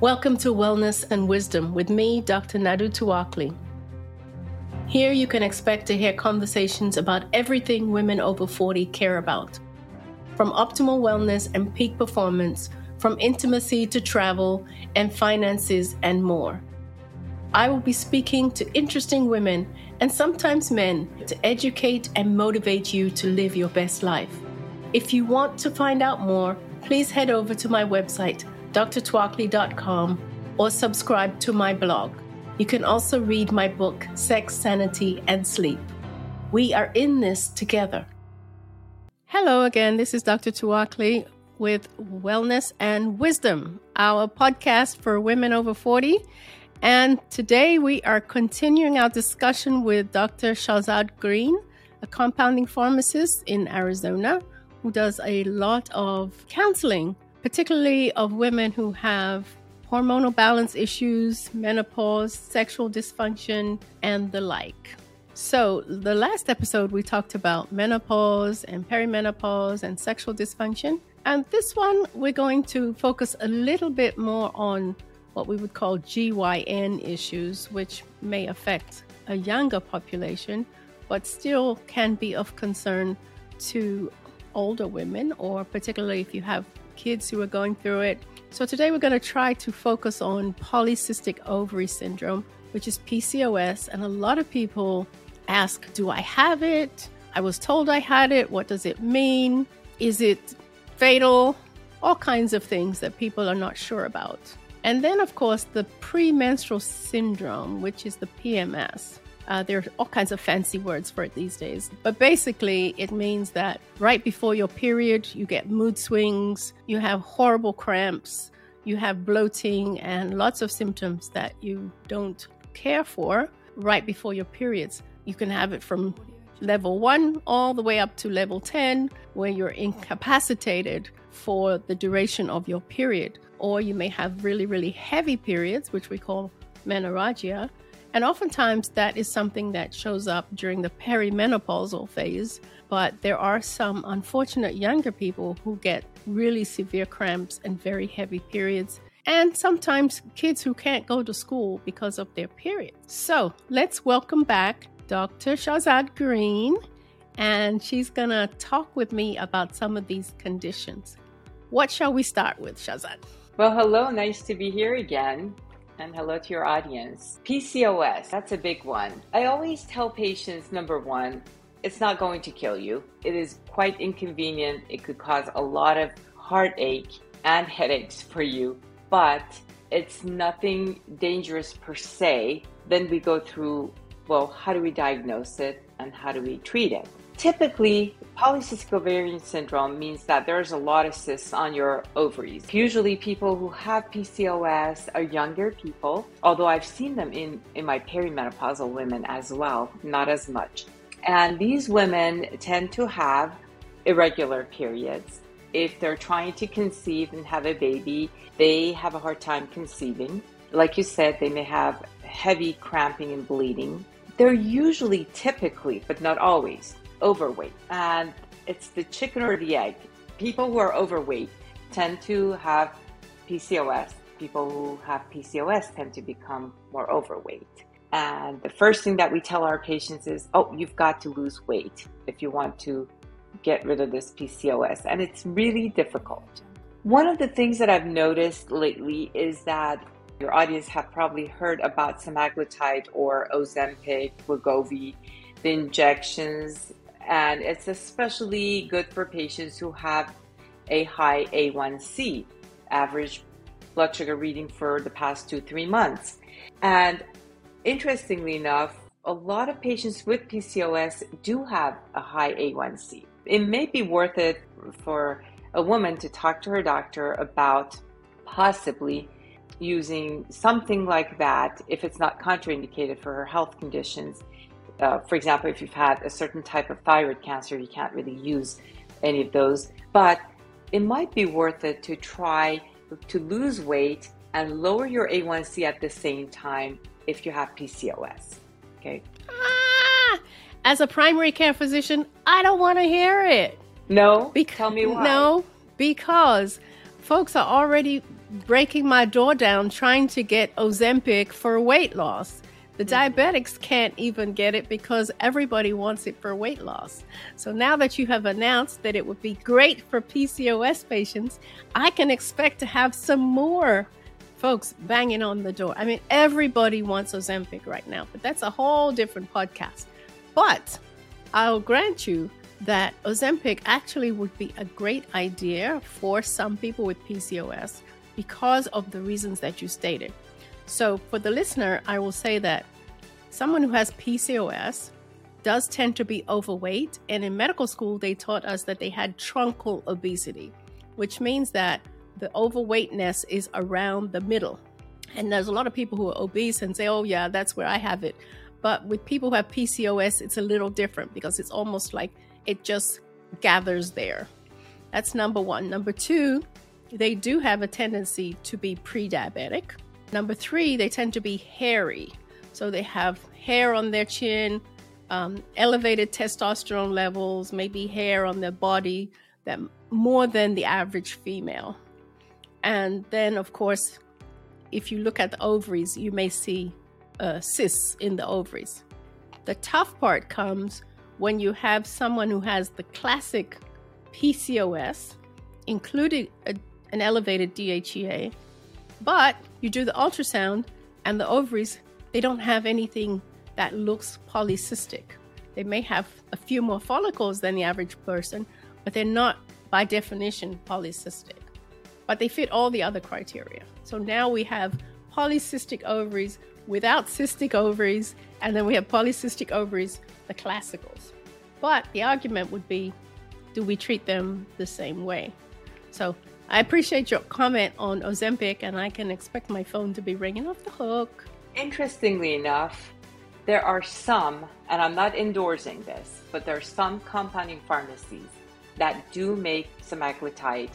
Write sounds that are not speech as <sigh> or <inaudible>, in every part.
Welcome to Wellness and Wisdom with me, Dr. Nadu Tuakli. Here you can expect to hear conversations about everything women over 40 care about. From optimal wellness and peak performance, from intimacy to travel and finances and more. I will be speaking to interesting women and sometimes men to educate and motivate you to live your best life. If you want to find out more, please head over to my website, drtuakli.com, or subscribe to my blog. You can also read my book, Sex, Sanity, and Sleep. We are in this together. Hello again, this is Dr. Tuakli with Wellness and Wisdom, our podcast for women over 40. And today we are continuing our discussion with Dr. Shahzad Green, a compounding pharmacist in Arizona who does a lot of counseling particularly of women who have hormonal balance issues, menopause, sexual dysfunction, and the like. So, the last episode we talked about menopause and perimenopause and sexual dysfunction. And this one, we're going to focus a little bit more on what we would call GYN issues, which may affect a younger population, but still can be of concern to older women, or particularly if you have kids who are going through it. So, today we're going to try to focus on polycystic ovary syndrome, which is PCOS. And a lot of people ask, Do I have it? I was told I had it. What does it mean? Is it fatal? All kinds of things that people are not sure about. And then, of course, the premenstrual syndrome, which is the PMS. Uh, there are all kinds of fancy words for it these days. But basically, it means that right before your period, you get mood swings, you have horrible cramps, you have bloating, and lots of symptoms that you don't care for right before your periods. You can have it from level one all the way up to level 10, where you're incapacitated for the duration of your period. Or you may have really, really heavy periods, which we call menorrhagia, and oftentimes that is something that shows up during the perimenopausal phase. But there are some unfortunate younger people who get really severe cramps and very heavy periods. And sometimes kids who can't go to school because of their period. So let's welcome back Dr. Shahzad Green. And she's to talk with me about some of these conditions. What shall we start with, Shahzad? Well, hello. Nice to be here again and hello to your audience. PCOS, that's a big one. I always tell patients number one, it's not going to kill you. It is quite inconvenient. It could cause a lot of heartache and headaches for you, but it's nothing dangerous per se. Then we go through well, how do we diagnose it and how do we treat it? Typically, polycystic ovarian syndrome means that there's a lot of cysts on your ovaries. Usually, people who have PCOS are younger people, although I've seen them in, in my perimenopausal women as well, not as much. And these women tend to have irregular periods. If they're trying to conceive and have a baby, they have a hard time conceiving. Like you said, they may have heavy cramping and bleeding. They're usually typically, but not always, overweight. And it's the chicken or the egg. People who are overweight tend to have PCOS. People who have PCOS tend to become more overweight. And the first thing that we tell our patients is, oh, you've got to lose weight if you want to get rid of this PCOS. And it's really difficult. One of the things that I've noticed lately is that your audience have probably heard about semaglutide or Ozempic, Wegovy, the injections and it's especially good for patients who have a high A1C, average blood sugar reading for the past two, three months. And interestingly enough, a lot of patients with PCOS do have a high A1C. It may be worth it for a woman to talk to her doctor about possibly using something like that if it's not contraindicated for her health conditions uh, for example, if you've had a certain type of thyroid cancer, you can't really use any of those. But it might be worth it to try to lose weight and lower your A1C at the same time if you have PCOS. Okay. Ah, as a primary care physician, I don't want to hear it. No. Be- Tell me why. No, because folks are already breaking my door down trying to get Ozempic for weight loss. The mm-hmm. diabetics can't even get it because everybody wants it for weight loss. So now that you have announced that it would be great for PCOS patients, I can expect to have some more folks banging on the door. I mean, everybody wants Ozempic right now, but that's a whole different podcast. But I'll grant you that Ozempic actually would be a great idea for some people with PCOS because of the reasons that you stated. So, for the listener, I will say that someone who has PCOS does tend to be overweight. And in medical school, they taught us that they had truncal obesity, which means that the overweightness is around the middle. And there's a lot of people who are obese and say, oh, yeah, that's where I have it. But with people who have PCOS, it's a little different because it's almost like it just gathers there. That's number one. Number two, they do have a tendency to be pre diabetic. Number three, they tend to be hairy. So they have hair on their chin, um, elevated testosterone levels, maybe hair on their body that more than the average female. And then, of course, if you look at the ovaries, you may see uh, cysts in the ovaries. The tough part comes when you have someone who has the classic PCOS, including a, an elevated DHEA, but you do the ultrasound and the ovaries, they don't have anything that looks polycystic. They may have a few more follicles than the average person, but they're not, by definition, polycystic but they fit all the other criteria. So now we have polycystic ovaries without cystic ovaries, and then we have polycystic ovaries, the classicals. But the argument would be do we treat them the same way? So I appreciate your comment on Ozempic, and I can expect my phone to be ringing off the hook. Interestingly enough, there are some, and I'm not endorsing this, but there are some compounding pharmacies that do make semaglutide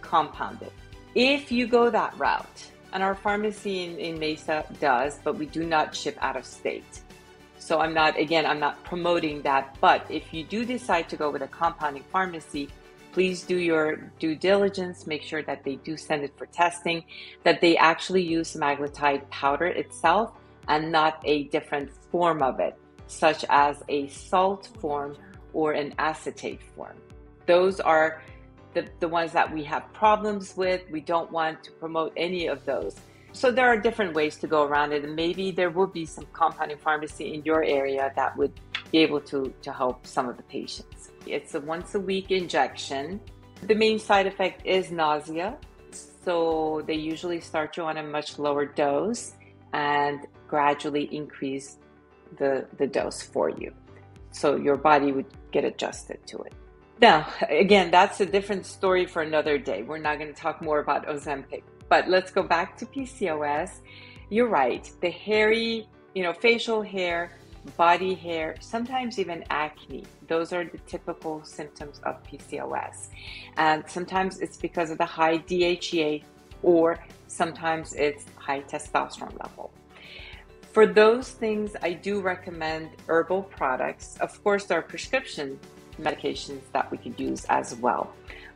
compounded. If you go that route, and our pharmacy in, in Mesa does, but we do not ship out of state. So I'm not, again, I'm not promoting that. But if you do decide to go with a compounding pharmacy, please do your due diligence. Make sure that they do send it for testing, that they actually use semaglutide powder itself and not a different form of it, such as a salt form or an acetate form. Those are the, the ones that we have problems with. We don't want to promote any of those. So there are different ways to go around it, and maybe there will be some compounding pharmacy in your area that would be able to, to help some of the patients. It's a once a week injection. The main side effect is nausea. So they usually start you on a much lower dose and gradually increase the, the dose for you. So your body would get adjusted to it. Now, again, that's a different story for another day. We're not going to talk more about Ozempic, but let's go back to PCOS. You're right. The hairy, you know, facial hair, body hair, sometimes even acne. Those are the typical symptoms of PCOS. And sometimes it's because of the high DHEA or sometimes it's high testosterone level. For those things, I do recommend herbal products. Of course, there are prescription medications that we could use as well.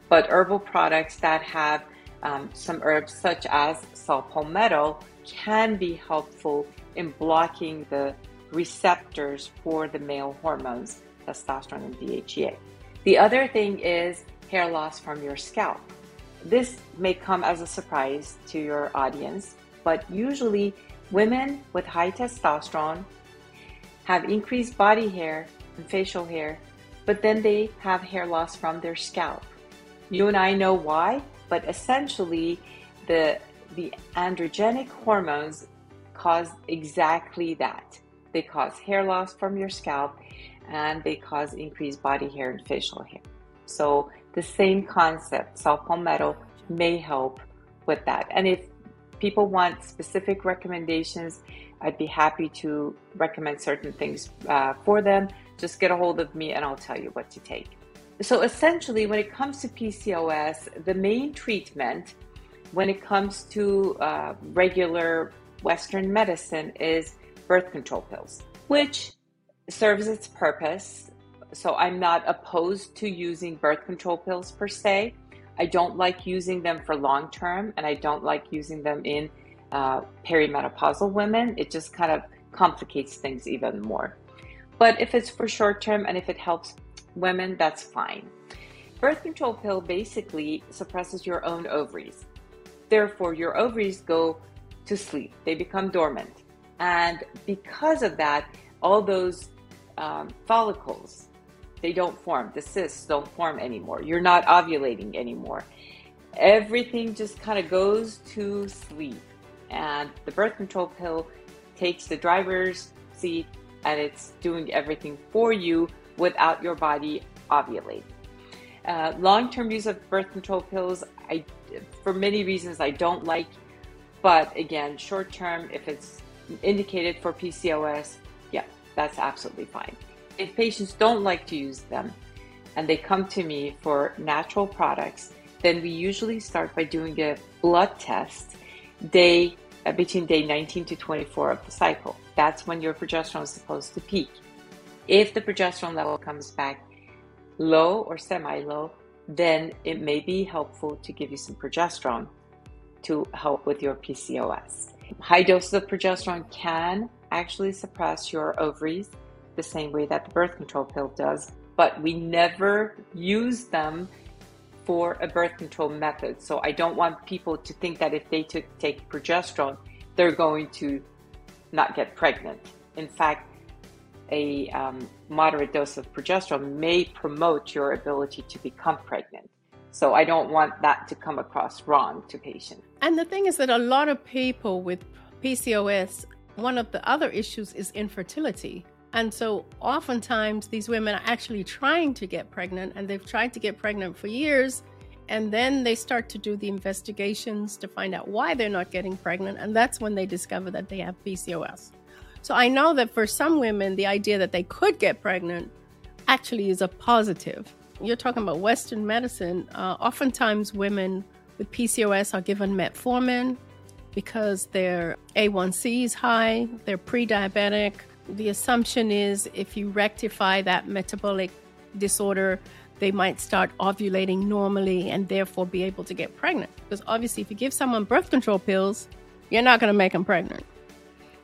But herbal products that have um, some herbs such as saw palmetto can be helpful in blocking the receptors for the male hormones, testosterone and DHEA. The other thing is hair loss from your scalp. This may come as a surprise to your audience, but usually women with high testosterone have increased body hair and facial hair but then they have hair loss from their scalp. You and I know why, but essentially the the androgenic hormones cause exactly that. They cause hair loss from your scalp and they cause increased body hair and facial hair. So the same concept, saw palmetto may help with that. And if people want specific recommendations, I'd be happy to recommend certain things uh, for them. Just get a hold of me and I'll tell you what to take. So, essentially, when it comes to PCOS, the main treatment when it comes to uh, regular Western medicine is birth control pills, which serves its purpose. So, I'm not opposed to using birth control pills per se. I don't like using them for long term, and I don't like using them in uh, perimenopausal women. It just kind of complicates things even more. But if it's for short term and if it helps women, that's fine. Birth control pill basically suppresses your own ovaries. Therefore, your ovaries go to sleep, they become dormant. And because of that, all those um, follicles they don't form. The cysts don't form anymore. You're not ovulating anymore. Everything just kind of goes to sleep. And the birth control pill takes the driver's seat and it's doing everything for you without your body ovulating. Uh, long-term use of birth control pills i for many reasons i don't like. But again short term if it's indicated for pcos yeah that's absolutely fine if patients don't like to use them and they come to me for natural products, then we usually start by doing a blood test day uh, between day 19 to 24 of the cycle. That's when your progesterone is supposed to peak. If the progesterone level comes back low or semi low, then it may be helpful to give you some progesterone to help with your PCOS. High doses of progesterone can actually suppress your ovaries the same way that the birth control pill does, but we never use them for a birth control method. So I don't want people to think that if they take progesterone, they're going to not get pregnant. In fact, a um, moderate dose of progesterone may promote your ability to become pregnant. So I don't want that to come across wrong to patients. And the thing is that a lot of people with PCOS, one of the other issues is infertility. And so oftentimes these women are actually trying to get pregnant and they've tried to get pregnant for years. And then they start to do the investigations to find out why they're not getting pregnant. And that's when they discover that they have PCOS. So I know that for some women, the idea that they could get pregnant actually is a positive. You're talking about Western medicine. Uh, oftentimes, women with PCOS are given metformin because their A1C is high, they're pre diabetic, the assumption is if you rectify that metabolic disorder, they might start ovulating normally and therefore be able to get pregnant. Because obviously, if you give someone birth control pills, you're not going to make them pregnant.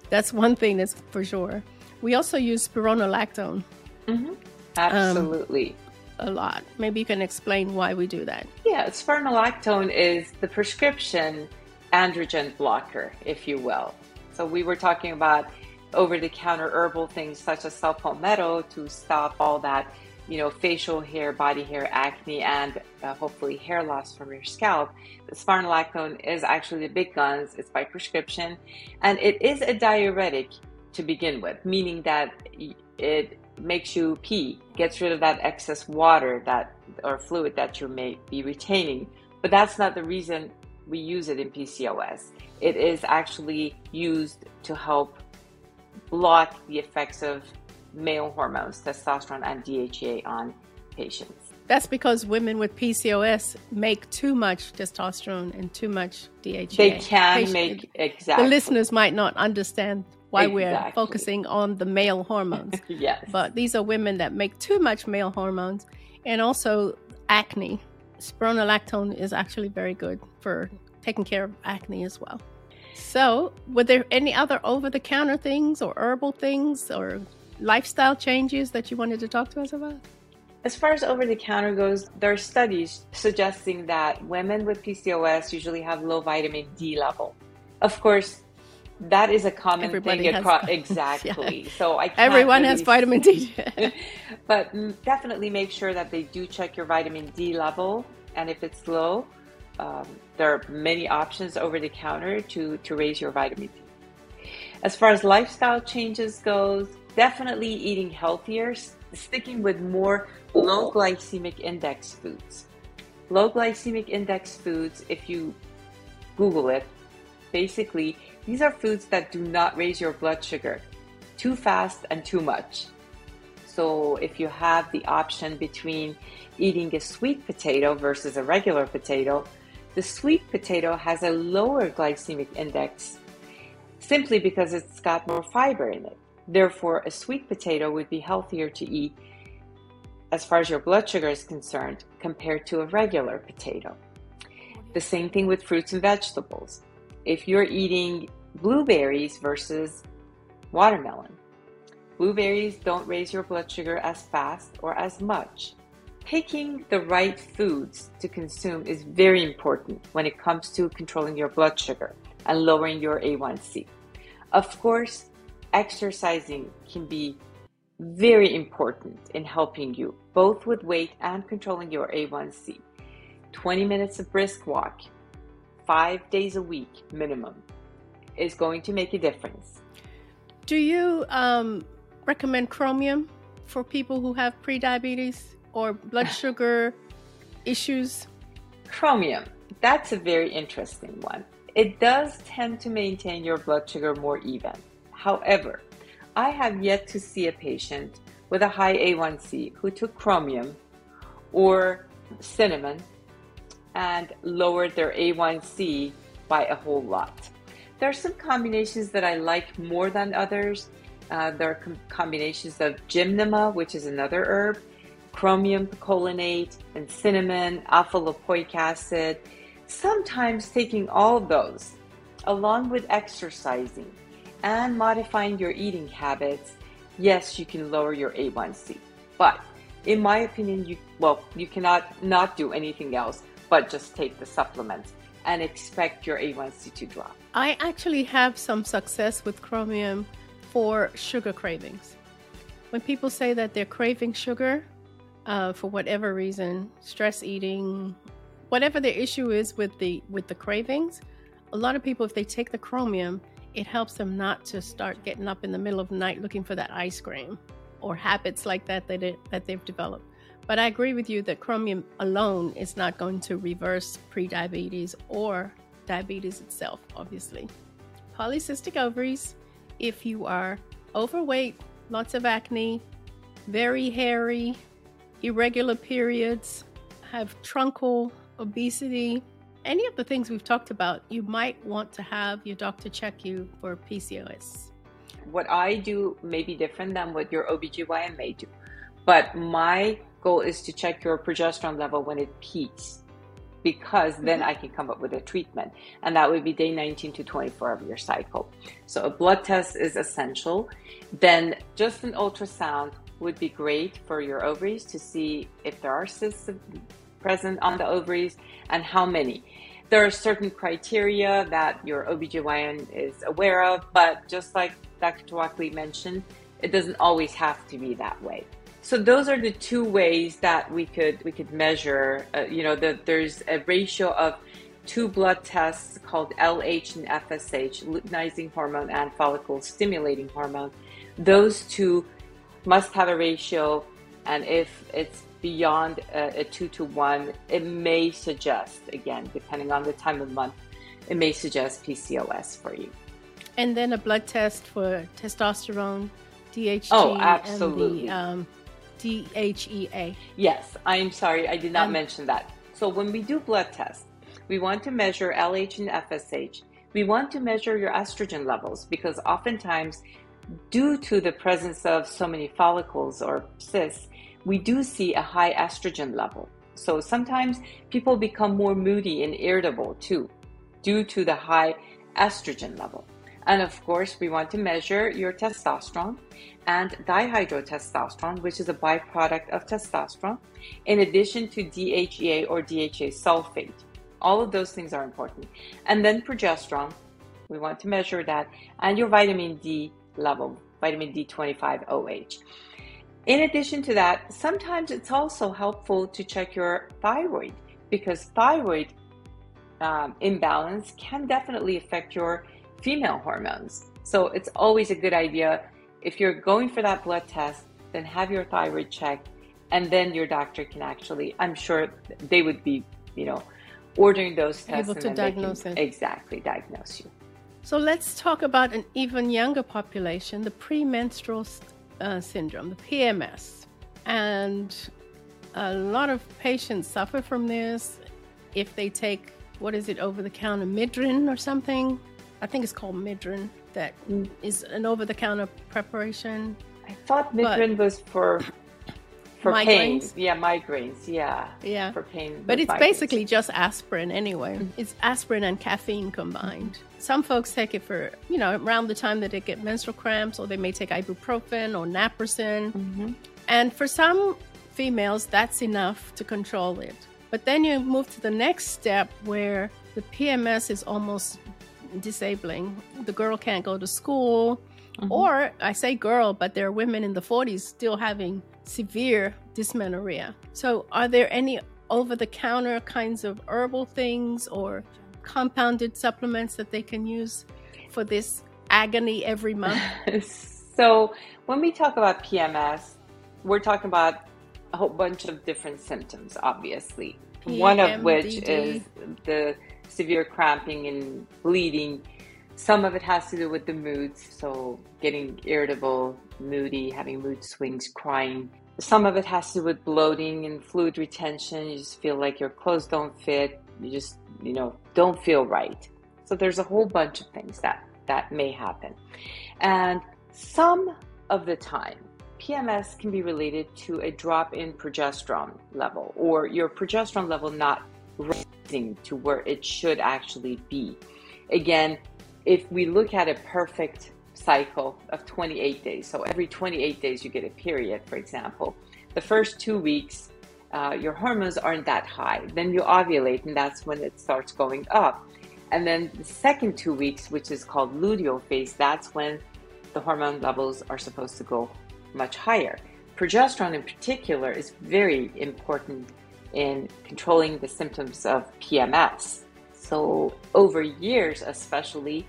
That's one thing that's for sure. We also use spironolactone. Mm-hmm. Absolutely. Um, a lot. Maybe you can explain why we do that. Yeah, spironolactone is the prescription androgen blocker, if you will. So we were talking about over the counter herbal things such as saw palmetto to stop all that, you know, facial hair, body hair, acne, and uh, hopefully hair loss from your scalp. The spironolactone is actually the big guns. It's by prescription, and it is a diuretic to begin with, meaning that it makes you pee, gets rid of that excess water that or fluid that you may be retaining. But that's not the reason we use it in PCOS. It is actually used to help block the effects of male hormones, testosterone and DHEA on patients. That's because women with PCOS make too much testosterone and too much DHEA. They can Patient, make exactly. The listeners might not understand why exactly. we're focusing on the male hormones. <laughs> yes. But these are women that make too much male hormones and also acne. Spironolactone is actually very good for taking care of acne as well. So, were there any other over the counter things or herbal things or lifestyle changes that you wanted to talk to us about? As far as over the counter goes, there are studies suggesting that women with PCOS usually have low vitamin D level. Of course, that is a common Everybody thing across <laughs> exactly. Yeah. So I everyone really has vitamin D, <laughs> but definitely make sure that they do check your vitamin D level, and if it's low, um, there are many options over the counter to, to raise your vitamin D. As far as lifestyle changes goes, definitely eating healthier, sticking with more low glycemic index foods. Low glycemic index foods, if you Google it, basically these are foods that do not raise your blood sugar too fast and too much. So if you have the option between eating a sweet potato versus a regular potato, the sweet potato has a lower glycemic index simply because it's got more fiber in it. Therefore, a sweet potato would be healthier to eat as far as your blood sugar is concerned compared to a regular potato. The same thing with fruits and vegetables. If you're eating blueberries versus watermelon, blueberries don't raise your blood sugar as fast or as much. Picking the right foods to consume is very important when it comes to controlling your blood sugar and lowering your A1C. Of course, exercising can be very important in helping you both with weight and controlling your A1C. 20 minutes of brisk walk, five days a week minimum, is going to make a difference. Do you um, recommend chromium for people who have prediabetes or blood <laughs> sugar issues? Chromium, that's a very interesting one. It does tend to maintain your blood sugar more even. However, I have yet to see a patient with a high A1C who took chromium or cinnamon and lowered their A1C by a whole lot. There are some combinations that I like more than others. Uh, there are com- combinations of gymnema, which is another herb, chromium picolinate, and cinnamon, alpha lipoic acid Sometimes taking all those, along with exercising and modifying your eating habits, yes, you can lower your A1C. But in my opinion, you well, you cannot not do anything else but just take the supplements and expect your A1C to drop. I actually have some success with chromium for sugar cravings. When people say that they're craving sugar uh, for whatever reason, stress eating, whatever the issue is with the with the cravings, a lot of people if they take the chromium, it helps them not to start getting up in the middle of the night looking for that ice cream or habits like that that it, that they've developed. But I agree with you that chromium alone is not going to reverse prediabetes or diabetes itself, obviously. Polycystic ovaries, if you are overweight, lots of acne, very hairy, irregular periods, have truncal obesity, any of the things we've talked about, you might want to have your doctor check you for PCOS. What I do may be different than what your OBGYN may do, but my goal is to check your progesterone level when it peaks because then mm-hmm. I can come up with a treatment. And that would be day 19 to 24 of your cycle. So a blood test is essential. Then just an ultrasound would be great for your ovaries to see if there are cysts present on the ovaries and how many. There are certain criteria that your OBGYN is aware of, but just like Dr. Tuakli mentioned, it doesn't always have to be that way. So those are the two ways that we could we could measure. Uh, you know, the, there's a ratio of two blood tests called LH and FSH, luteinizing hormone and follicle stimulating hormone. Those two must have a ratio, and if it's beyond a, a, two to one, it may suggest, again, depending on the time of month, it may suggest PCOS for you. And then a blood test for testosterone, DHT, oh, absolutely. and the um, DHEA. Yes, I'm sorry, I did not um, mention that. So when we do blood tests, we want to measure LH and FSH. We want to measure your estrogen levels because oftentimes, due to the presence of so many follicles or cysts, we do see a high estrogen level. So sometimes people become more moody and irritable too, due to the high estrogen level. And of course, we want to measure your testosterone and dihydrotestosterone, which is a byproduct of testosterone, in addition to DHEA or DHA sulfate. All of those things are important. And then progesterone, we want to measure that, and your vitamin D level, vitamin D25OH. In addition to that, sometimes it's also helpful to check your thyroid because thyroid um, imbalance can definitely affect your female hormones. So it's always a good idea if you're going for that blood test, then have your thyroid checked, and then your doctor can actually, I'm sure they would be, you know, ordering those tests able to diagnose it. Exactly, diagnose you. So let's talk about an even younger population, the premenstrual uh, syndrome, the PMS. And a lot of patients suffer from this if they take, what is it, over the counter Midrin or something? I think it's called Midrin, that is an over the counter preparation. I thought Midrin but, was for for migraines. pain. Yeah, migraines. Yeah. Yeah. For pain. But it's migraines. basically just aspirin anyway. It's aspirin and caffeine combined. Some folks take it for, you know, around the time that they get menstrual cramps, or they may take ibuprofen or naproxen. Mhm. And for some females, that's enough to control it. But then you move to the next step where the PMS is almost disabling. The girl can't go to school. Mhm. Or I say girl, but there are women in the 40s still having severe dysmenorrhea. So, are there any over the counter kinds of herbal things or compounded supplements that they can use for this agony every month? <laughs> so when we talk about PMS, we're talking about a whole bunch of different symptoms, obviously. One of which is the severe cramping and bleeding. Some of it has to do with the moods, so getting irritable, moody, having mood swings, crying. Some of it has to do with bloating and fluid retention. You just feel like your clothes don't fit. You just, you know, don't feel right. So there's a whole bunch of things that that may happen. And some of the time, PMS can be related to a drop in progesterone level or your progesterone level not rising to where it should actually be. Again, if we look at a perfect cycle of 28 days, so every 28 days you get a period, for example, the first two weeks, uh, your hormones aren't that high. Then you ovulate, and that's when it starts going up. And then the second two weeks, which is called luteal phase, that's when the hormone levels are supposed to go much higher. Progesterone, in particular, is very important in controlling the symptoms of PMS. So, over years, especially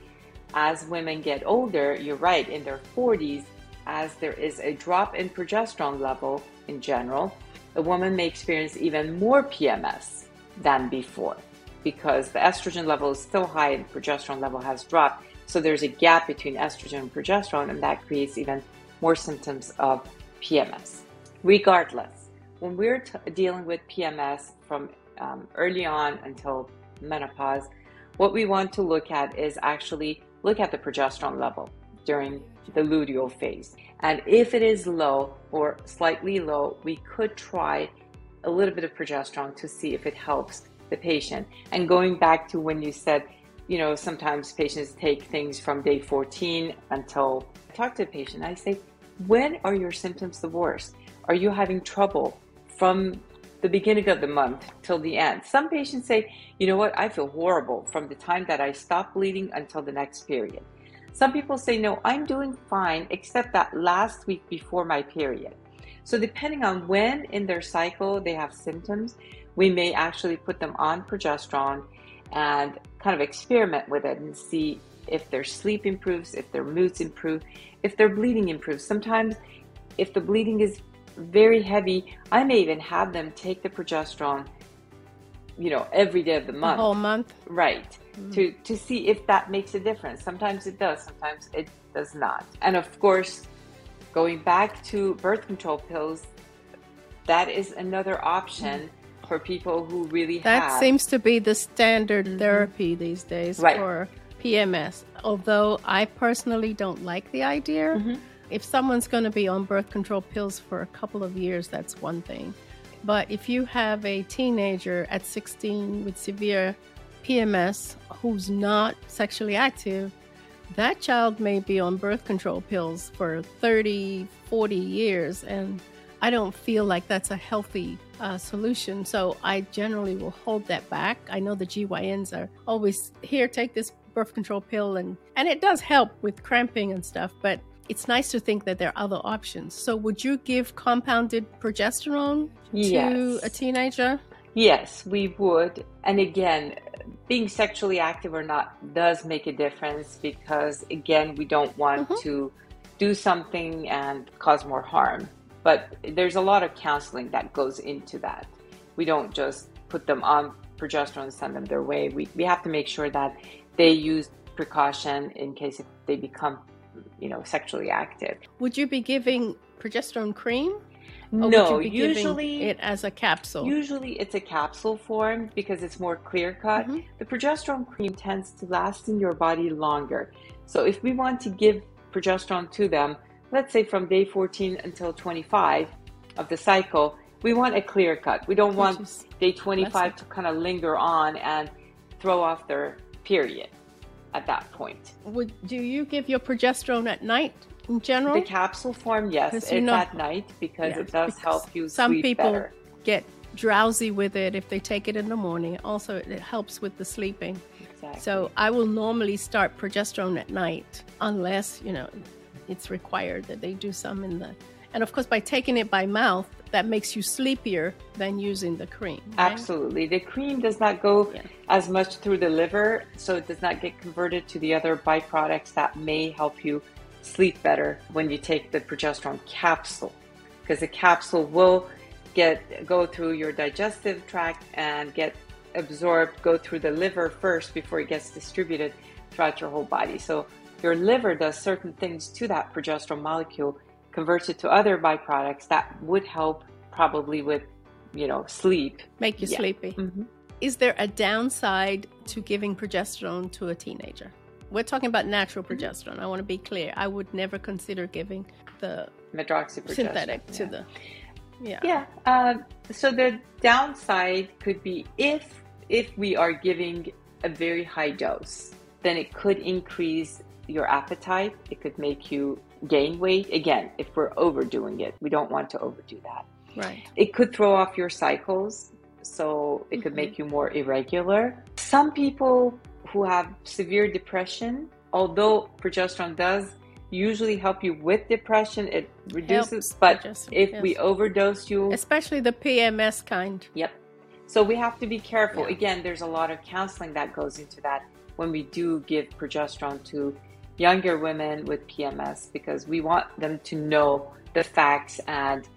as women get older, you're right, in their 40s, as there is a drop in progesterone level in general, a woman may experience even more PMS than before because the estrogen level is still high and progesterone level has dropped. So there's a gap between estrogen and progesterone, and that creates even more symptoms of PMS. Regardless, when we're dealing with PMS from um, early on until menopause, what we want to look at is actually look at the progesterone level during the luteal phase. And if it is low or slightly low, we could try a little bit of progesterone to see if it helps the patient. And going back to when you said, you know, sometimes patients take things from day 14 until I talk to the patient, I say, when are your symptoms the worst? Are you having trouble from the beginning of the month till the end? Some patients say, you know what, I feel horrible from the time that I stop bleeding until the next period. Some people say, no, I'm doing fine except that last week before my period. So, depending on when in their cycle they have symptoms, we may actually put them on progesterone and kind of experiment with it and see if their sleep improves, if their moods improve, if their bleeding improves. Sometimes, if the bleeding is very heavy, I may even have them take the progesterone, you know, every day of the The month. whole month? Right. To to see if that makes a difference. Sometimes it does, sometimes it does not. And of course, going back to birth control pills, that is another option for people who really That have seems to be the standard therapy these days Mm-hmm. Right. for PMS. Although I personally don't like the idea. Mm-hmm. If someone's going to be on birth control pills for a couple of years, that's one thing. But if you have a teenager at 16 with severe PMS who's not sexually active, that child may be on birth control pills for 30, 40 years. And I don't feel like that's a healthy uh, solution. So I generally will hold that back. I know the GYNs are always here, take this birth control pill, and, and it does help with cramping and stuff, but it's nice to think that there are other options. So would you give compounded progesterone to Yes. a teenager? Yes, we would. And again, being sexually active or not does make a difference because, again, we don't want Mhm. to do something and cause more harm. But there's a lot of counseling that goes into that. We don't just put them on progesterone and send them their way. We, we have to make sure that they use precaution in case if they become, you know, sexually active. Would you be giving progesterone cream? Or no, you usually it as a capsule. Usually it's a capsule form because it's more clear cut. Mhm. The progesterone cream tends to last in your body longer. So if we want to give progesterone to them, let's say from day 14 until 25, of the cycle, we want a clear cut. We don't want day 25 to kind of linger on and throw off their period at that point. Would do you give your progesterone at night in general? The capsule form, yes, it's know, at night because it does help you some people better. get drowsy with it if they take it in the morning. Also, it helps with the sleeping. Exactly. So I will normally start progesterone at night unless, you know, it's required that they do some in the and of course by taking it by mouth that makes you sleepier than using the cream. Right? Absolutely. The cream does not go yeah. as much through the liver, so it does not get converted to the other byproducts that may help you sleep better when you take the progesterone capsule because the capsule will get go through your digestive tract and get absorbed, go through the liver first before it gets distributed throughout your whole body. So your liver does certain things to that progesterone molecule, converts it to other byproducts that would help probably with, you know, sleep. Make you yeah. sleepy. Mm-hmm. Is there a downside to giving progesterone to a teenager? We're talking about natural mm-hmm. progesterone. I want to be clear. I would never consider giving the medroxyprogesterone synthetic to yeah. the yeah. Yeah. Uh, so the downside could be if if we are giving a very high dose, then it could increase your appetite. It could make you gain weight. Again, if we're overdoing it, we don't want to overdo that. Right. It could throw off your cycles, so it mm-hmm. could make you more irregular. Some people who have severe depression, although progesterone does usually help you with depression. It reduces, but if yes. we overdose you, especially the PMS kind. Yep. So we have to be careful. Yeah. Again, there's a lot of counseling that goes into that when we do give progesterone to younger women with PMS because we want them to know the facts and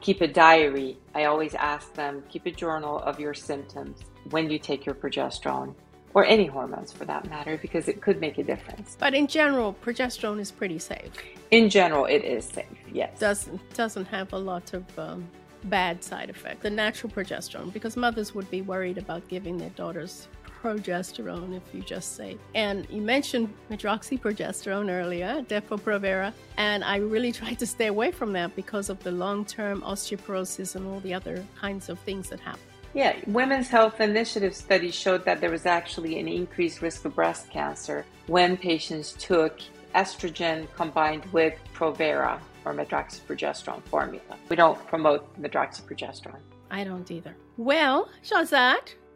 keep a diary. I always ask them keep a journal of your symptoms when you take your progesterone or any hormones for that matter, because it could make a difference. But in general, progesterone is pretty safe. In general, it is safe. Yes, doesn't doesn't have a lot of um, bad side effects. The natural progesterone, because mothers would be worried about giving their daughters progesterone if you just say. And you mentioned medroxyprogesterone earlier, Depo-Provera, and I really <laughs> tried to stay away from that because of the long-term osteoporosis and all the other kinds of things that happen. Yeah, Women's Health Initiative study showed that there was actually an increased risk of breast cancer when patients took estrogen combined with Provera or medroxyprogesterone formula. We don't promote medroxyprogesterone. I don't either. Well,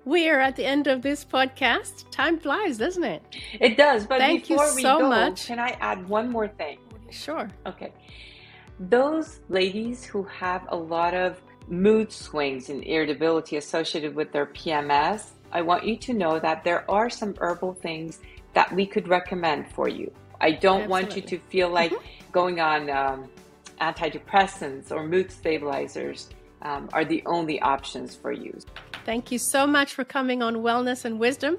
Shahzad, we're at the end of this podcast. Time flies, doesn't it? It does. But Thank before you we so go, much. can I add one more thing? Sure. Okay. Those ladies who have a lot of mood swings and irritability associated with their PMS, I want you to know that there are some herbal things that we could recommend for you. I don't Absolutely. want you to feel like mm-hmm. going on um, antidepressants or mood stabilizers um, are the only options for you. Thank you so much for coming on Wellness and Wisdom.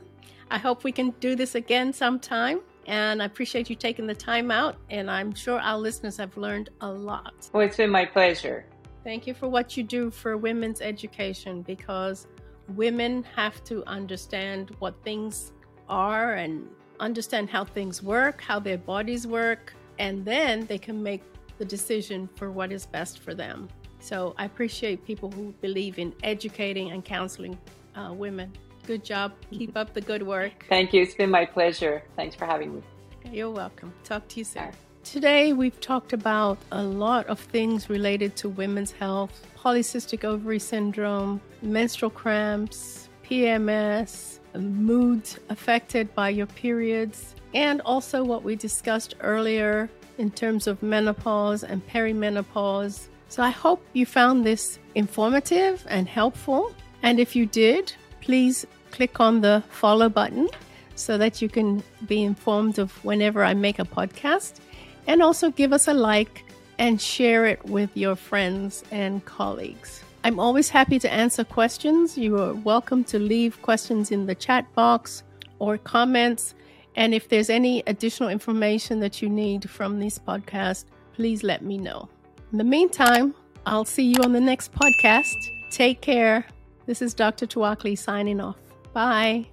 I hope we can do this again sometime. And I appreciate you taking the time out. And I'm sure our listeners have learned a lot. Well, it's been my pleasure. Thank you for what you do for women's education because women have to understand what things are and understand how things work, how their bodies work, and then they can make the decision for what is best for them. So I appreciate people who believe in educating and counseling uh, women. Good job. Keep up the good work. Thank you. It's been my pleasure. Thanks for having me. You're welcome. Talk to you soon. Today, we've talked about a lot of things related to women's health polycystic ovary syndrome, menstrual cramps, PMS, mood affected by your periods, and also what we discussed earlier in terms of menopause and perimenopause. So, I hope you found this informative and helpful. And if you did, please click on the follow button so that you can be informed of whenever I make a podcast and also give us a like and share it with your friends and colleagues. I'm always happy to answer questions. You are welcome to leave questions in the chat box or comments. And if there's any additional information that you need from this podcast, please let me know. In the meantime, I'll see you on the next podcast. Take care. This is Dr. Tuakli signing off. Bye.